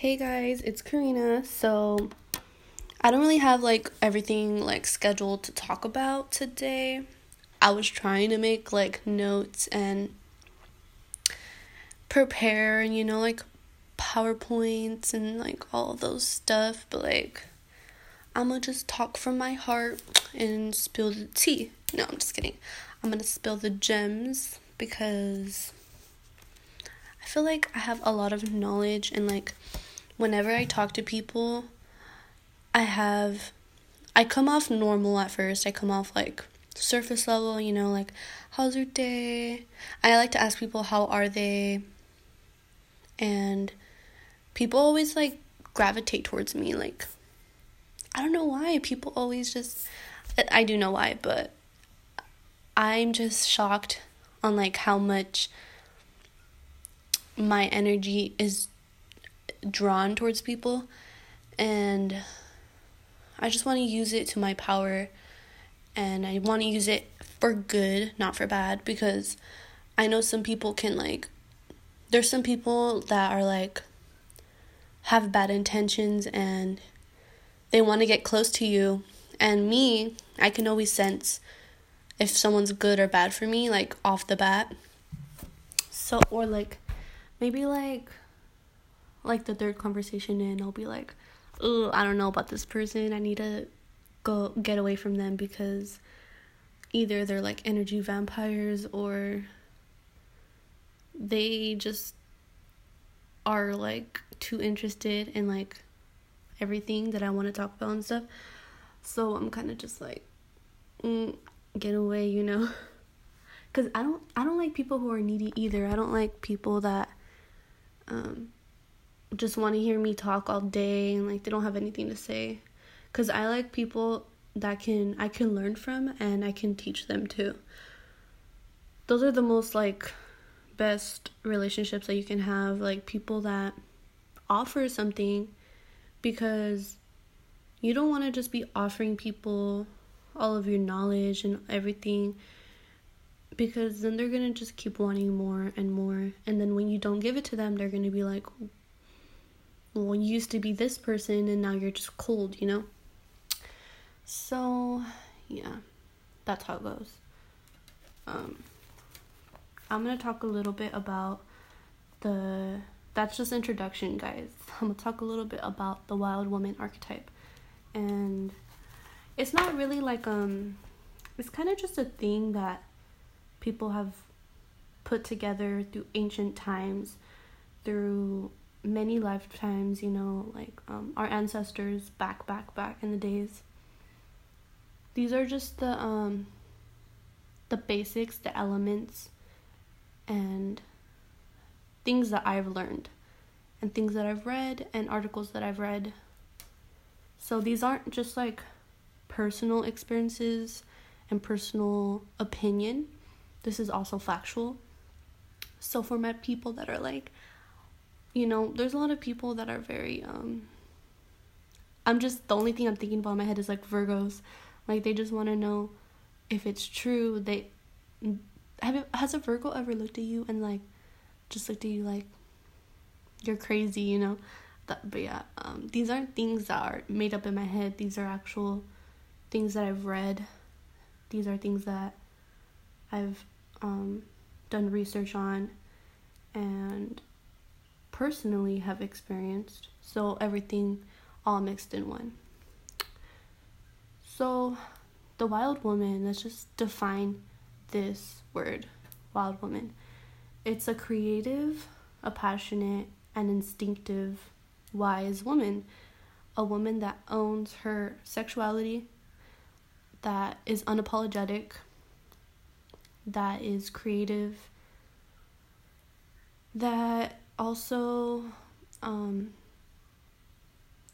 Hey guys, it's Karina. So, I don't really have like everything like scheduled to talk about today. I was trying to make like notes and prepare, and you know, like PowerPoints and like all those stuff, but like I'm gonna just talk from my heart and spill the tea. No, I'm just kidding. I'm gonna spill the gems because I feel like I have a lot of knowledge and like whenever I talk to people, I have I come off normal at first. I come off like surface level, you know, like how's your day? I like to ask people how are they? And people always like gravitate towards me like I don't know why. People always just I do know why, but I'm just shocked on like how much my energy is drawn towards people. And I just want to use it to my power. And I want to use it for good, not for bad because I know some people can like there's some people that are like have bad intentions and they want to get close to you. And me, I can always sense if someone's good or bad for me like off the bat. So or like maybe like like the third conversation in, I'll be like, "Oh, I don't know about this person. I need to go get away from them because either they're like energy vampires or they just are like too interested in like everything that I want to talk about and stuff. So I'm kind of just like mm, get away, you know. Cuz I don't I don't like people who are needy either. I don't like people that um just want to hear me talk all day and like they don't have anything to say cuz I like people that can I can learn from and I can teach them too. Those are the most like best relationships that you can have like people that offer something because you don't want to just be offering people all of your knowledge and everything because then they're going to just keep wanting more and more and then when you don't give it to them they're going to be like well, you used to be this person and now you're just cold, you know? So, yeah, that's how it goes. Um, I'm gonna talk a little bit about the. That's just introduction, guys. I'm gonna talk a little bit about the wild woman archetype, and it's not really like um, it's kind of just a thing that people have put together through ancient times, through many lifetimes, you know, like um, our ancestors back, back, back in the days. These are just the um, the basics, the elements, and things that I've learned, and things that I've read, and articles that I've read. So these aren't just like personal experiences and personal opinion. This is also factual. So for my people that are like, you know, there's a lot of people that are very um I'm just the only thing I'm thinking about in my head is like Virgos. Like they just want to know if it's true. They have has a Virgo ever looked at you and like just looked at you like you're crazy, you know? That, but yeah, um, these aren't things that are made up in my head. These are actual things that I've read. These are things that I've um, done research on, and personally have experienced. So everything all mixed in one. So the wild woman, let's just define this word, wild woman. It's a creative, a passionate, and instinctive, wise woman. A woman that owns her sexuality, that is unapologetic, that is creative, that also um,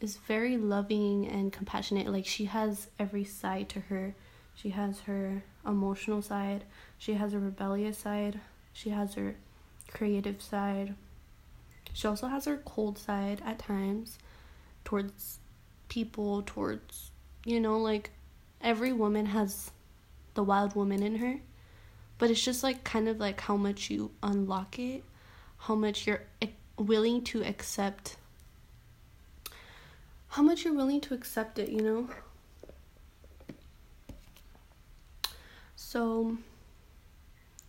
is very loving and compassionate. Like she has every side to her. She has her emotional side, she has a rebellious side, she has her creative side. She also has her cold side at times towards people, towards, you know, like every woman has the wild woman in her. But it's just like kind of like how much you unlock it how much you're willing to accept how much you're willing to accept it, you know? So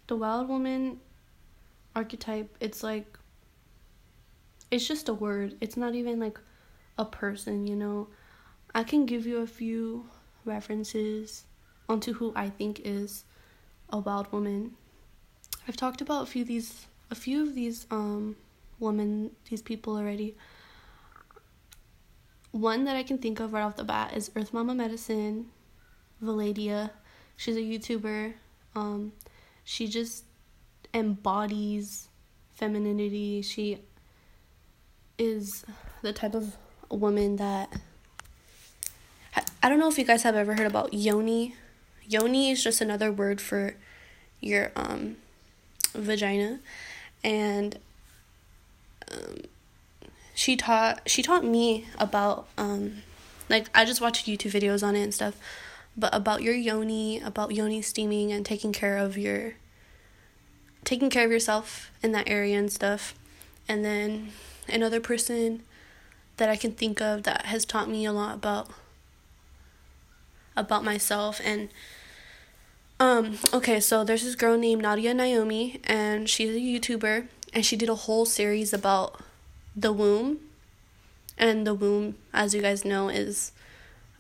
the wild woman archetype, it's like it's just a word. It's not even like a person, you know. I can give you a few references onto who I think is a wild woman. I've talked about a few of these a few of these um women, these people already. One that I can think of right off the bat is Earth Mama Medicine, Valadia. She's a YouTuber. Um, she just embodies femininity. She is the type of woman that I don't know if you guys have ever heard about yoni. Yoni is just another word for your um vagina and um, she taught she taught me about um like I just watched YouTube videos on it and stuff, but about your yoni, about yoni steaming and taking care of your taking care of yourself in that area and stuff. And then another person that I can think of that has taught me a lot about about myself and um okay, so there's this girl named Nadia Naomi and she's a YouTuber and she did a whole series about the womb. And the womb, as you guys know, is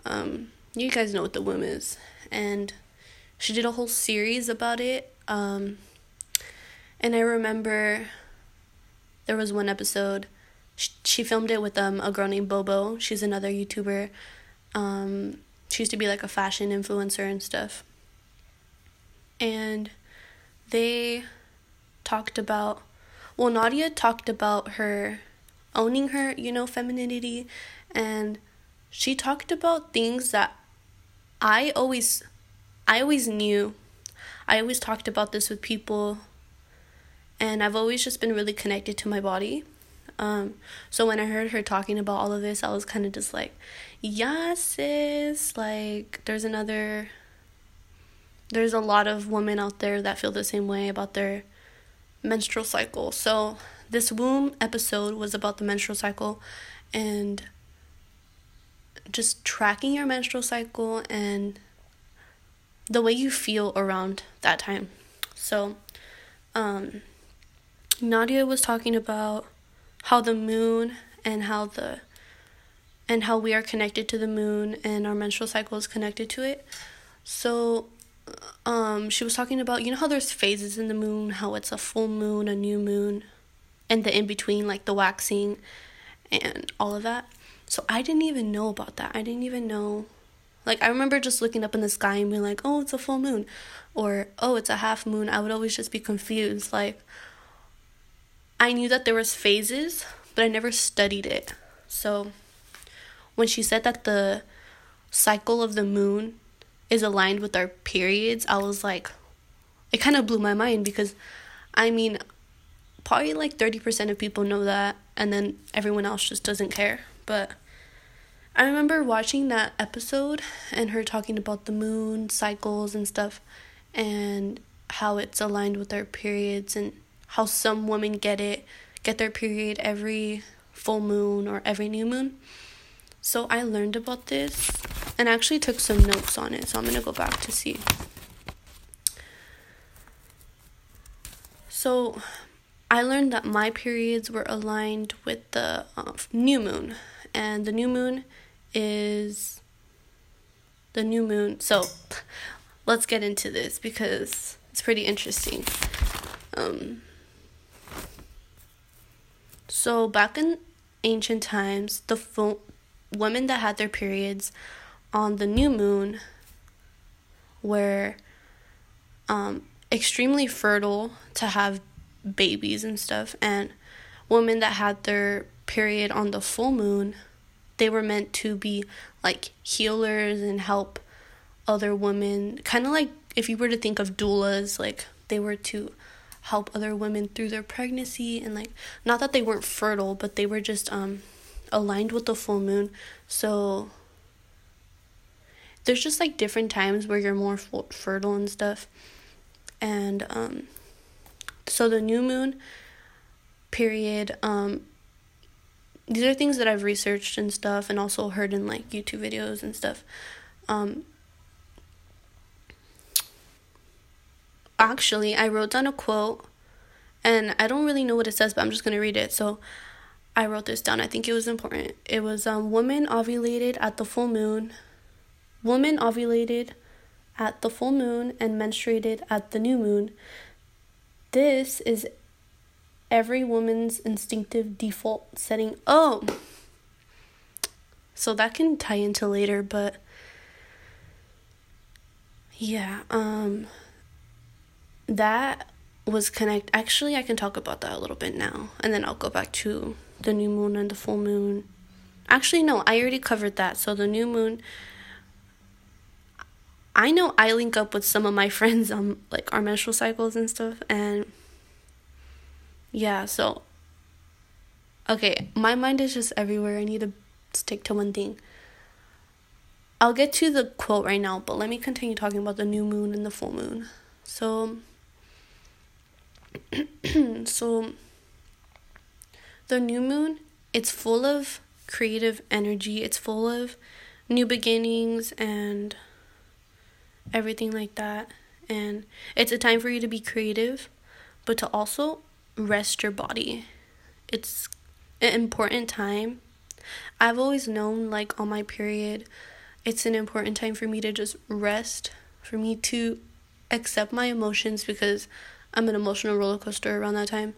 um you guys know what the womb is. And she did a whole series about it. Um and I remember there was one episode she filmed it with um a girl named Bobo. She's another YouTuber. Um she used to be like a fashion influencer and stuff. And they talked about well Nadia talked about her owning her, you know, femininity and she talked about things that I always I always knew. I always talked about this with people and I've always just been really connected to my body. Um, so when I heard her talking about all of this, I was kind of just like, yes, sis. Like, there's another, there's a lot of women out there that feel the same way about their menstrual cycle. So this womb episode was about the menstrual cycle and just tracking your menstrual cycle and the way you feel around that time. So, um, Nadia was talking about how the moon and how the and how we are connected to the moon and our menstrual cycle is connected to it. So um she was talking about you know how there's phases in the moon, how it's a full moon, a new moon, and the in between like the waxing and all of that. So I didn't even know about that. I didn't even know like I remember just looking up in the sky and being like, "Oh, it's a full moon." Or, "Oh, it's a half moon." I would always just be confused like I knew that there was phases, but I never studied it. So when she said that the cycle of the moon is aligned with our periods, I was like it kind of blew my mind because I mean probably like 30% of people know that and then everyone else just doesn't care. But I remember watching that episode and her talking about the moon cycles and stuff and how it's aligned with our periods and how some women get it, get their period every full moon or every new moon. So I learned about this and actually took some notes on it. So I'm to go back to see. So I learned that my periods were aligned with the uh, new moon, and the new moon is the new moon. So let's get into this because it's pretty interesting. Um, so back in ancient times, the fo- women that had their periods on the new moon were um, extremely fertile to have babies and stuff, and women that had their period on the full moon, they were meant to be like healers and help other women, kind of like if you were to think of doulas, like they were to help other women through their pregnancy and like not that they weren't fertile but they were just um aligned with the full moon. So there's just like different times where you're more fertile and stuff and um so the new moon period um these are things that I've researched and stuff, and also heard in like YouTube videos and stuff. Um, actually, I wrote down a quote, and I don't really know what it says, but I'm just gonna read it. So, I wrote this down. I think it was important. It was um, woman ovulated at the full moon. Woman ovulated at the full moon and menstruated at the new moon. This is every woman's instinctive default setting. Oh! So that can tie into later, but yeah, um that was connect actually I can talk about that a little bit now and then I'll go back to the new moon and the full moon. Actually no, I already covered that. So the new moon I know I link up with some of my friends on like our menstrual cycles and stuff and yeah, so okay, my mind is just everywhere. I need to stick to one thing. I'll get to the quote right now, but let me continue talking about the new moon and the full moon. So so the new moon, it's full of creative energy. It's full of new beginnings and everything like that. And it's a time for you to be creative, but to also rest your body. It's an important time. I've always known, like, on my period, it's an important time for me to just rest, for me to accept my emotions because I'm an emotional roller coaster around that time.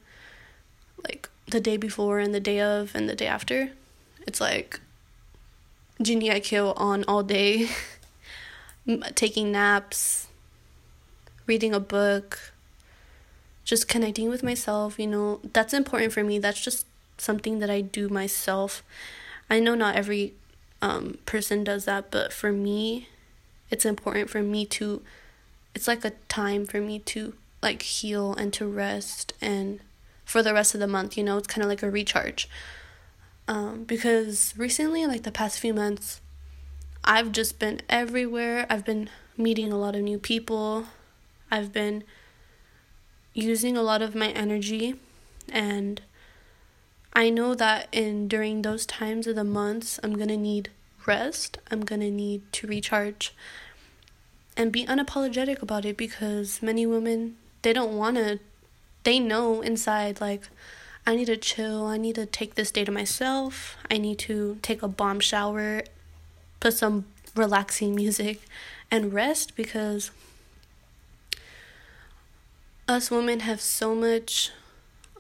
Like, the day before and the day of and the day after. It's like Jhené Aiko on all day, taking naps, reading a book, just connecting with myself, you know, that's important for me. That's just something that I do myself. I know not every um, person does that, but for me, it's important for me to, it's like a time for me to like heal and to rest and for the rest of the month, you know, it's kind of like a recharge. Um, because recently, like the past few months, I've just been everywhere. I've been meeting a lot of new people. I've been using a lot of my energy and I know that in during those times of the months I'm going to need rest. I'm going to need to recharge and be unapologetic about it because many women they don't want to they know inside like I need to chill. I need to take this day to myself. I need to take a bomb shower, put some relaxing music and rest because us women have so much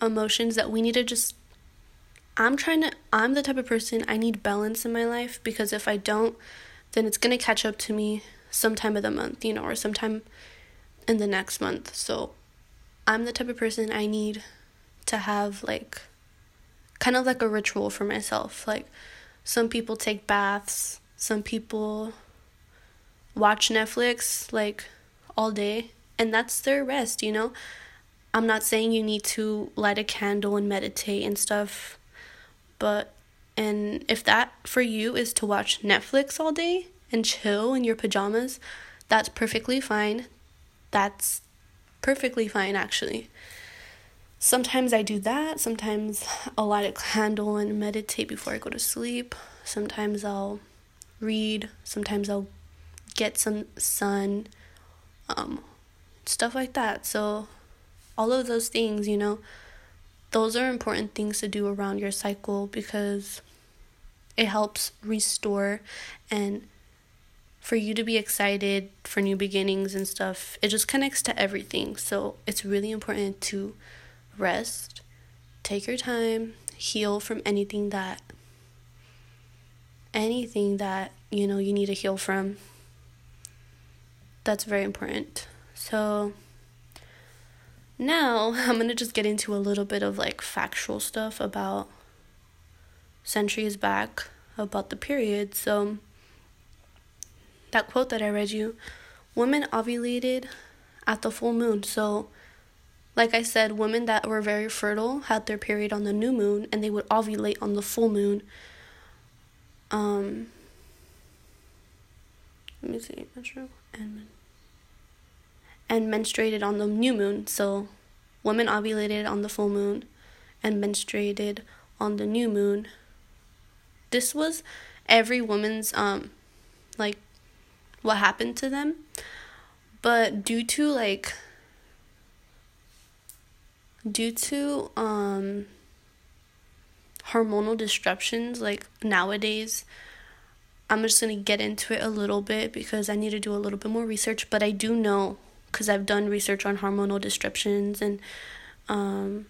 emotions that we need to just I'm trying to I'm the type of person I need balance in my life because if I don't then it's going to catch up to me sometime of the month, you know, or sometime in the next month. So I'm the type of person I need to have like kind of like a ritual for myself. Like some people take baths, some people watch Netflix like all day and that's their rest, you know? I'm not saying you need to light a candle and meditate and stuff, but and if that for you is to watch Netflix all day and chill in your pajamas, that's perfectly fine. That's perfectly fine actually. Sometimes I do that. Sometimes I'll light a candle and meditate before I go to sleep. Sometimes I'll read. Sometimes I'll get some sun. Um, stuff like that. So, all of those things, you know, those are important things to do around your cycle because it helps restore and for you to be excited for new beginnings and stuff. It just connects to everything. So, it's really important to rest, take your time, heal from anything that anything that, you know, you need to heal from. That's very important. So now I'm going to just get into a little bit of like factual stuff about centuries back about the period. So that quote that I read you, women ovulated at the full moon. So like I said, women that were very fertile had their period on the new moon and they would ovulate on the full moon. Um let me see, true. And and menstruated on the new moon. So, women ovulated on the full moon and menstruated on the new moon. this was every woman's um like what happened to them but due to like due to um hormonal disruptions like nowadays i'm just going to get into it a little bit because i need to do a little bit more research but i do know because i've done research on hormonal disruptions and um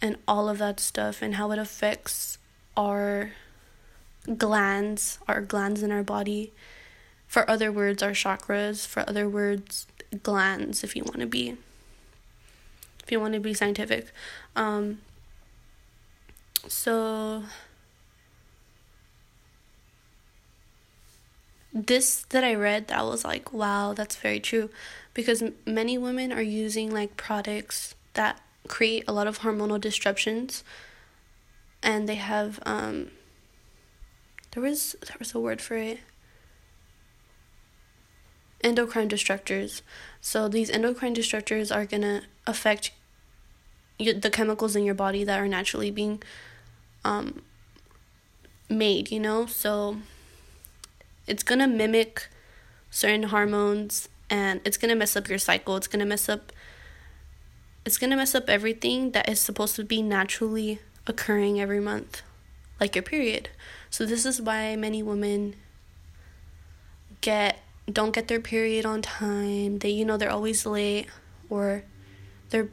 and all of that stuff and how it affects our glands our glands in our body. For other words our chakras for other words glands if you want to be if you want to be scientific. Um so this that I read that was like wow that's very true. Because many women are using like products that create a lot of hormonal disruptions. And they have um there was there was a word for it. Endocrine disruptors so these endocrine disruptors are going to affect the chemicals in your body that are naturally being um, made, you know? So it's going to mimic certain hormones and it's going to mess up your cycle. It's going to mess up it's going to mess up everything that is supposed to be naturally occurring every month, like your period. So this is why many women get don't get their period on time. They you know they're always late or they're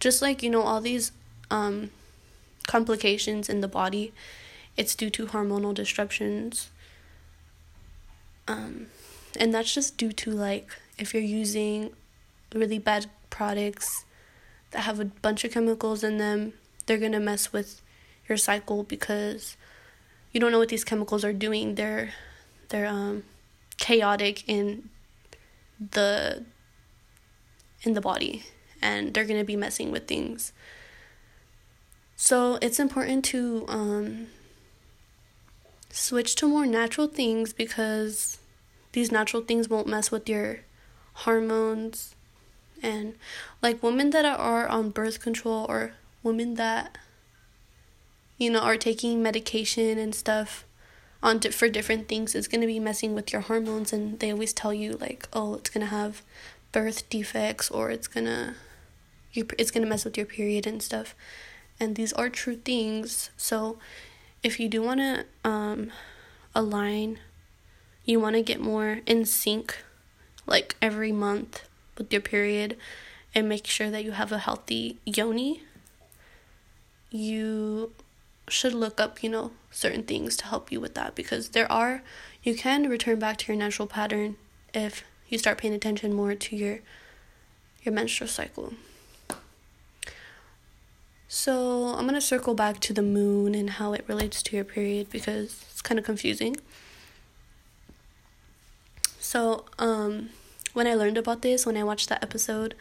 just like you know all these um complications in the body, it's due to hormonal disruptions. Um, and that's just due to like if you're using really bad products that have a bunch of chemicals in them, they're gonna mess with your cycle because you don't know what these chemicals are doing. They're they're um chaotic in the in the body and they're gonna be messing with things so it's important to um, switch to more natural things because these natural things won't mess with your hormones. And like women that are on birth control or women that you know are taking medication and stuff on di- for different things is going to be messing with your hormones and they always tell you like oh it's going to have birth defects or it's going to it's going to mess with your period and stuff and these are true things. So if you do want to um, align, you want to get more in sync, like every month with your period, and make sure that you have a healthy yoni, you should look up, you know, certain things to help you with that because there are, you can return back to your natural pattern if you start paying attention more to your your menstrual cycle. So I'm gonna circle back to the moon and how it relates to your period because it's kind of confusing. So, um, when I learned about this, when I watched that episode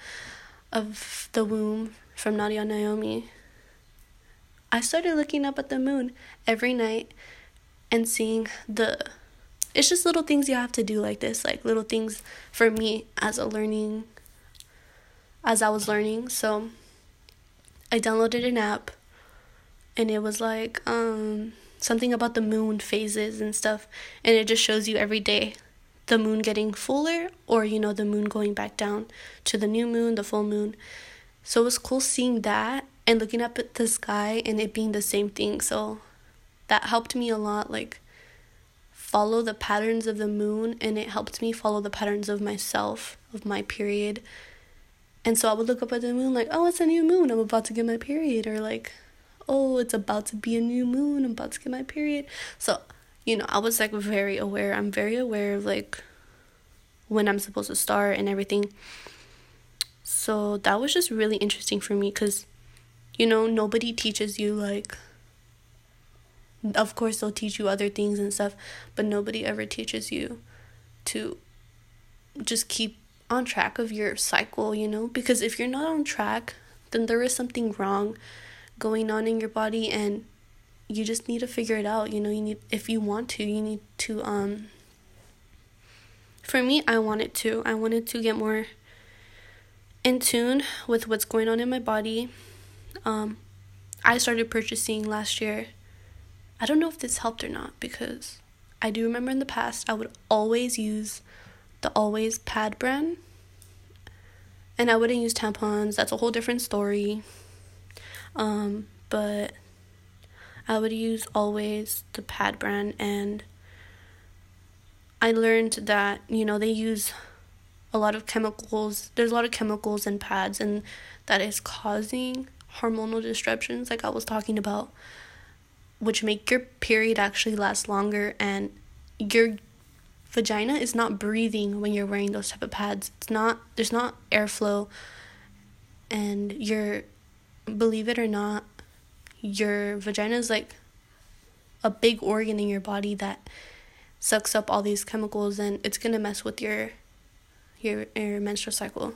of The Womb from Nadia Naomi, I started looking up at the moon every night and seeing the. It's just little things you have to do like this, like little things for me as a learning, as I was learning. So, I downloaded an app and it was like um something about the moon phases and stuff and it just shows you every day the moon getting fuller or you know the moon going back down to the new moon, the full moon. So it was cool seeing that and looking up at the sky and it being the same thing. So that helped me a lot like follow the patterns of the moon and it helped me follow the patterns of myself, of my period and so I would look up at the moon like, oh, it's a new moon. I'm about to get my period. Or like, oh, it's about to be a new moon. I'm about to get my period. So, you know, I was like very aware. I'm very aware of like when I'm supposed to start and everything. So that was just really interesting for me because, you know, nobody teaches you like, of course, they'll teach you other things and stuff, but nobody ever teaches you to just keep on track of your cycle, you know? Because if you're not on track, then there is something wrong going on in your body and you just need to figure it out, you know? You need if you want to, you need to um for me, I wanted to. I wanted to get more in tune with what's going on in my body. Um I started purchasing last year I don't know if this helped or not because I do remember in the past I would always use the Always pad brand. And I wouldn't use tampons. That's a whole different story. Um, but I would use always the pad brand and I learned that, you know, they use a lot of chemicals. There's a lot of chemicals in pads and that is causing hormonal disruptions like I was talking about which make your period actually last longer and your vagina is not breathing when you're wearing those type of pads. It's not there's not airflow and your believe it or not your vagina is like a big organ in your body that sucks up all these chemicals and it's to mess with your your your menstrual cycle.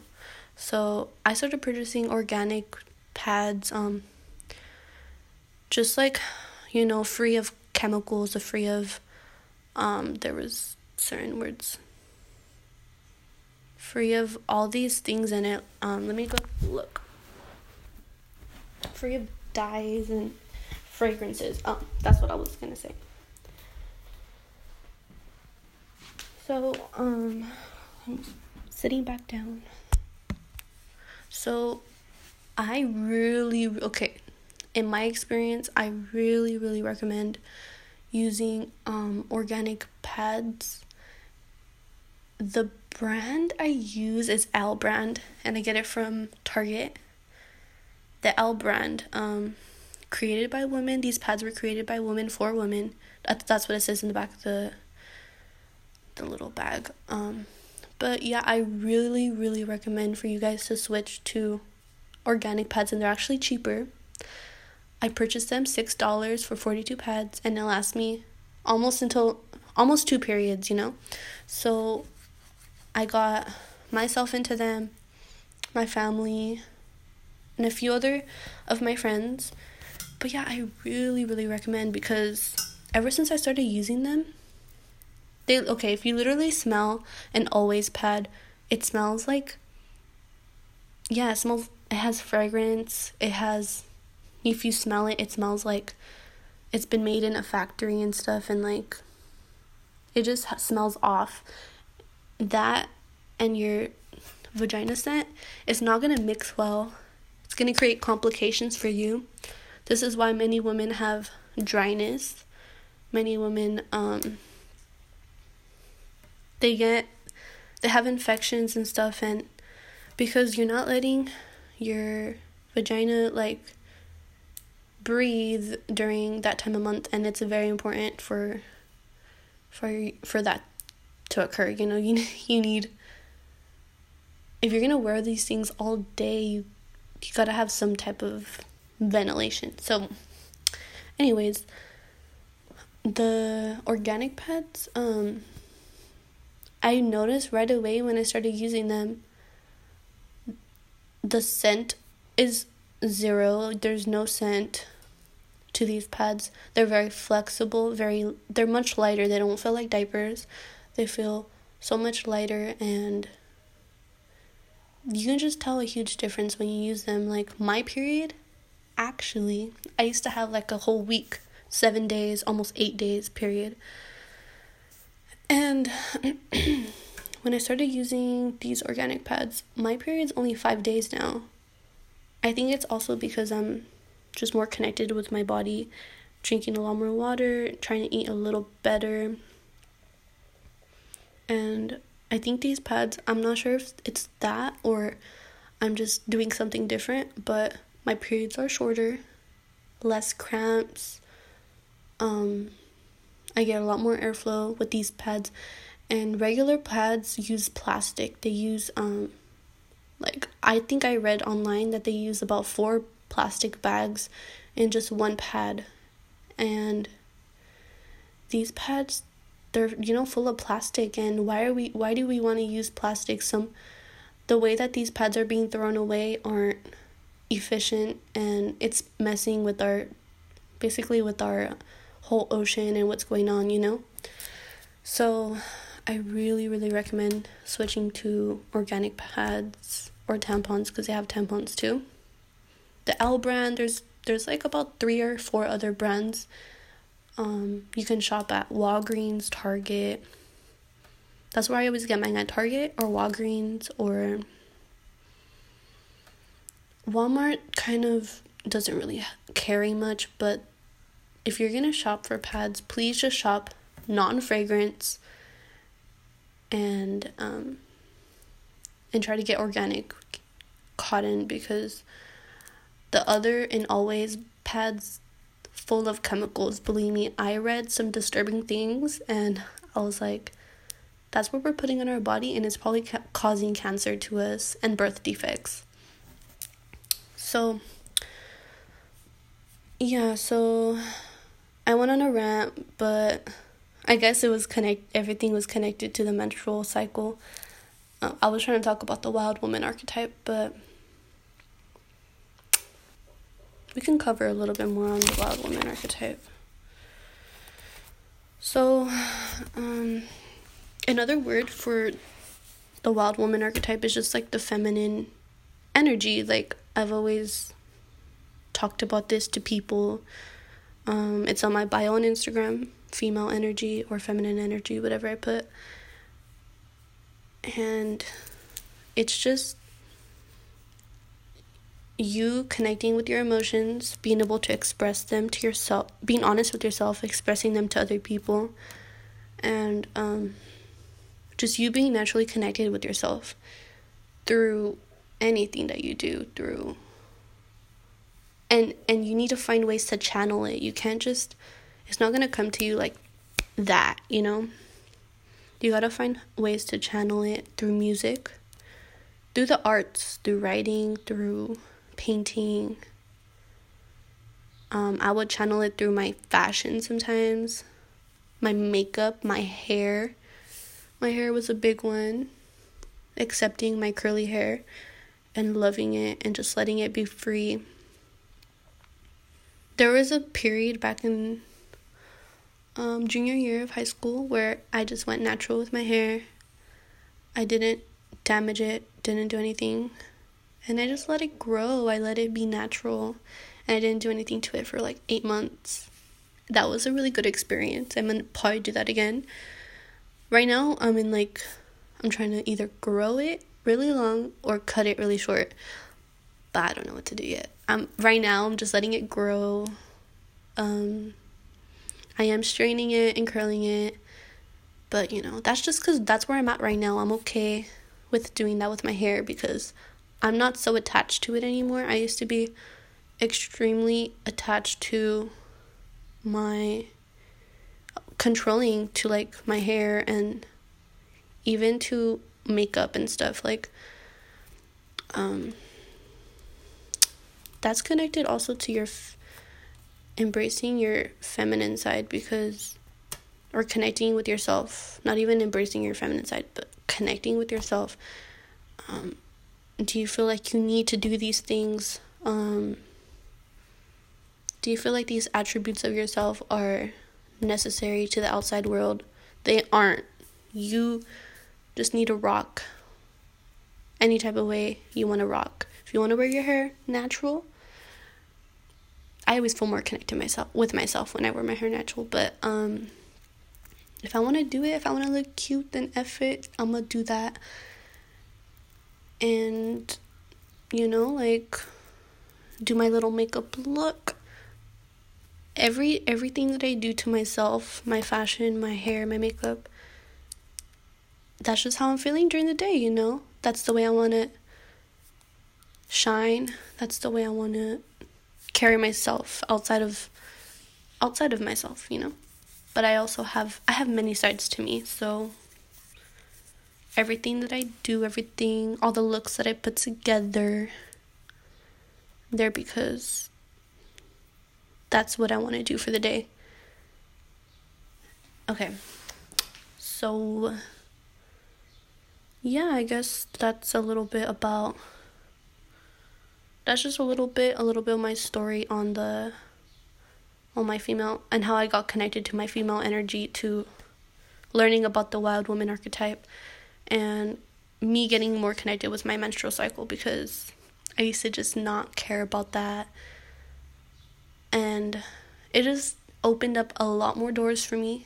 So, I started purchasing organic pads um just like you know free of chemicals, free of um there was certain words free of all these things in it. Um let me go look. Free of dyes and fragrances. Um, that's what I was gonna say. So, um, I'm sitting back down. So, I really, okay, in my experience, I really, really recommend using um, organic pads. The brand I use is L brand, and I get it from Target the L brand, um, created by women. These pads were created by women for women. That's that's what it says in the back of the the little bag. Um, but yeah, I really really recommend for you guys to switch to organic pads, and they're actually cheaper. I purchased them six dollars for forty two pads, and it lasts me almost until almost two periods. You know, so I got myself into them, my family, and a few other of my friends. But yeah, I really, really recommend because ever since I started using them, they okay, if you literally smell an always pad, it smells like yeah, it smells it has fragrance. It has if you smell it, it smells like it's been made in a factory and stuff and like it just smells off. That and your vagina scent is not going to mix well it's going to create complications for you. This is why many women have dryness. Many women um they get they have infections and stuff and because you're not letting your vagina like breathe during that time of month and it's very important for for for that to occur you know you you need if you're to wear these things all day you you gotta have some type of ventilation. So, anyways, the organic pads, um, I noticed right away when I started using them, the scent is zero. There's no scent to these pads. They're very flexible, very they're much lighter. They don't feel like diapers. They feel so much lighter and you can just tell a huge difference when you use them. Like my period, actually, I used to have like a whole week, seven days, almost eight days period. And when I started using these organic pads, my period's only five days now. I think it's also because I'm just more connected with my body, drinking a lot more water, trying to eat a little better. And I think these pads, I'm not sure if it's that or I'm just doing something different, but my periods are shorter, less cramps. Um, I get a lot more airflow with these pads, and regular pads use plastic. They use um, like I think I read online that they use about four plastic bags in just one pad, and these pads they're you know full of plastic and why are we why do we want to use plastic? Some the way that these pads are being thrown away aren't efficient and it's messing with our basically with our whole ocean and what's going on you know? So i really really recommend switching to organic pads or tampons because they have tampons too. The l brand there's there's like about three or four other brands Um, you can shop at Walgreens, Target. That's where I always get mine at Target or Walgreens or Walmart kind of doesn't really carry much, but if you're gonna shop for pads, please just shop non fragrance and um, and try to get organic cotton because the other and always pads full of chemicals. Believe me, I read some disturbing things and I was like, that's what we're putting in our body and it's probably ca- causing cancer to us and birth defects. So, yeah, so I went on a rant, but I guess it was connect everything was connected to the menstrual cycle. Uh, I was trying to talk about the wild woman archetype, but we can cover a little bit more on the wild woman archetype. So, um, another word for the wild woman archetype is just like the feminine energy. Like, I've always talked about this to people. Um, it's on my bio on Instagram, female energy or feminine energy, whatever I put. And it's just you connecting with your emotions, being able to express them to yourself, being honest with yourself, expressing them to other people, and um, just you being naturally connected with yourself through anything that you do through and and you need to find ways to channel it. You can't just it's not going to come to you like that you know? You got to find ways to channel it through music through the arts through writing through painting. Um, I would channel it through my fashion sometimes, my makeup, my hair. My hair was a big one. Accepting my curly hair and loving it and just letting it be free. There was a period back in um, junior year of high school where I just went natural with my hair. I didn't damage it, didn't do anything and I just let it grow. I let it be natural, and I didn't do anything to it for like eight months. That was a really good experience. I'm gonna probably do that again. Right now, I'm in like, I'm trying to either grow it really long or cut it really short, but I don't know what to do yet. Um, right now, I'm just letting it grow. Um, I am straining it and curling it, but you know, that's just because that's where I'm at right now. I'm okay with doing that with my hair because I'm not so attached to it anymore. I used to be extremely attached to my controlling to like my hair and even to makeup and stuff like um that's connected also to your f- embracing your feminine side because or connecting with yourself not even embracing your feminine side but connecting with yourself um do you feel like you need to do these things? Um, do you feel like these attributes of yourself are necessary to the outside world? They aren't. You just need to rock any type of way you want to rock. If you want to wear your hair natural, I always feel more connected myself with myself when I wear my hair natural. But um, if I want to do it, if I want to look cute, then F it. I'm gonna do that and you know like do my little makeup look every everything that I do to myself, my fashion, my hair, my makeup, that's just how I'm feeling during the day, you know? That's the way I want to shine. That's the way I want to carry myself outside of outside of myself, you know? But I also have I have many sides to me, so everything that I do, everything, all the looks that I put together, there because that's what I want to do for the day. Okay. So, yeah, I guess that's a little bit about. That's just a little bit, a little bit of my story on the. on my female, and how I got connected to my female energy to learning about the wild woman archetype and me getting more connected with my menstrual cycle because I used to just not care about that. And it just opened up a lot more doors for me,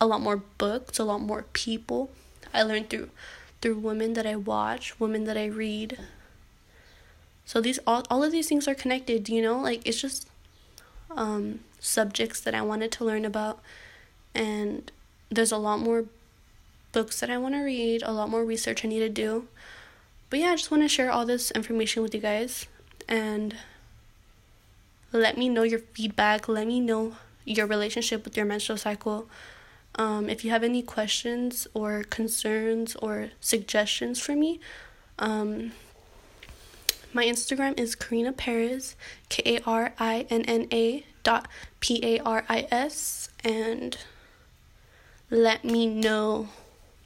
a lot more books, a lot more people. I learned through through women that I watch, women that I read. So these all all of these things are connected, you know? Like it's just um subjects that I wanted to learn about and there's a lot more books that I want to read, a lot more research I need to do. But yeah, I just want to share all this information with you guys and let me know your feedback. Let me know your relationship with your menstrual cycle. Um, if you have any questions or concerns or suggestions for me, um, my Instagram is Karina Paris, K A R I N N A dot P A R I S, and let me know.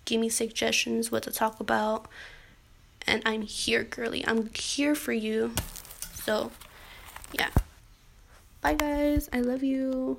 Give me suggestions what to talk about. And I'm here, girly. I'm here for you. So, yeah. Bye, guys. I love you.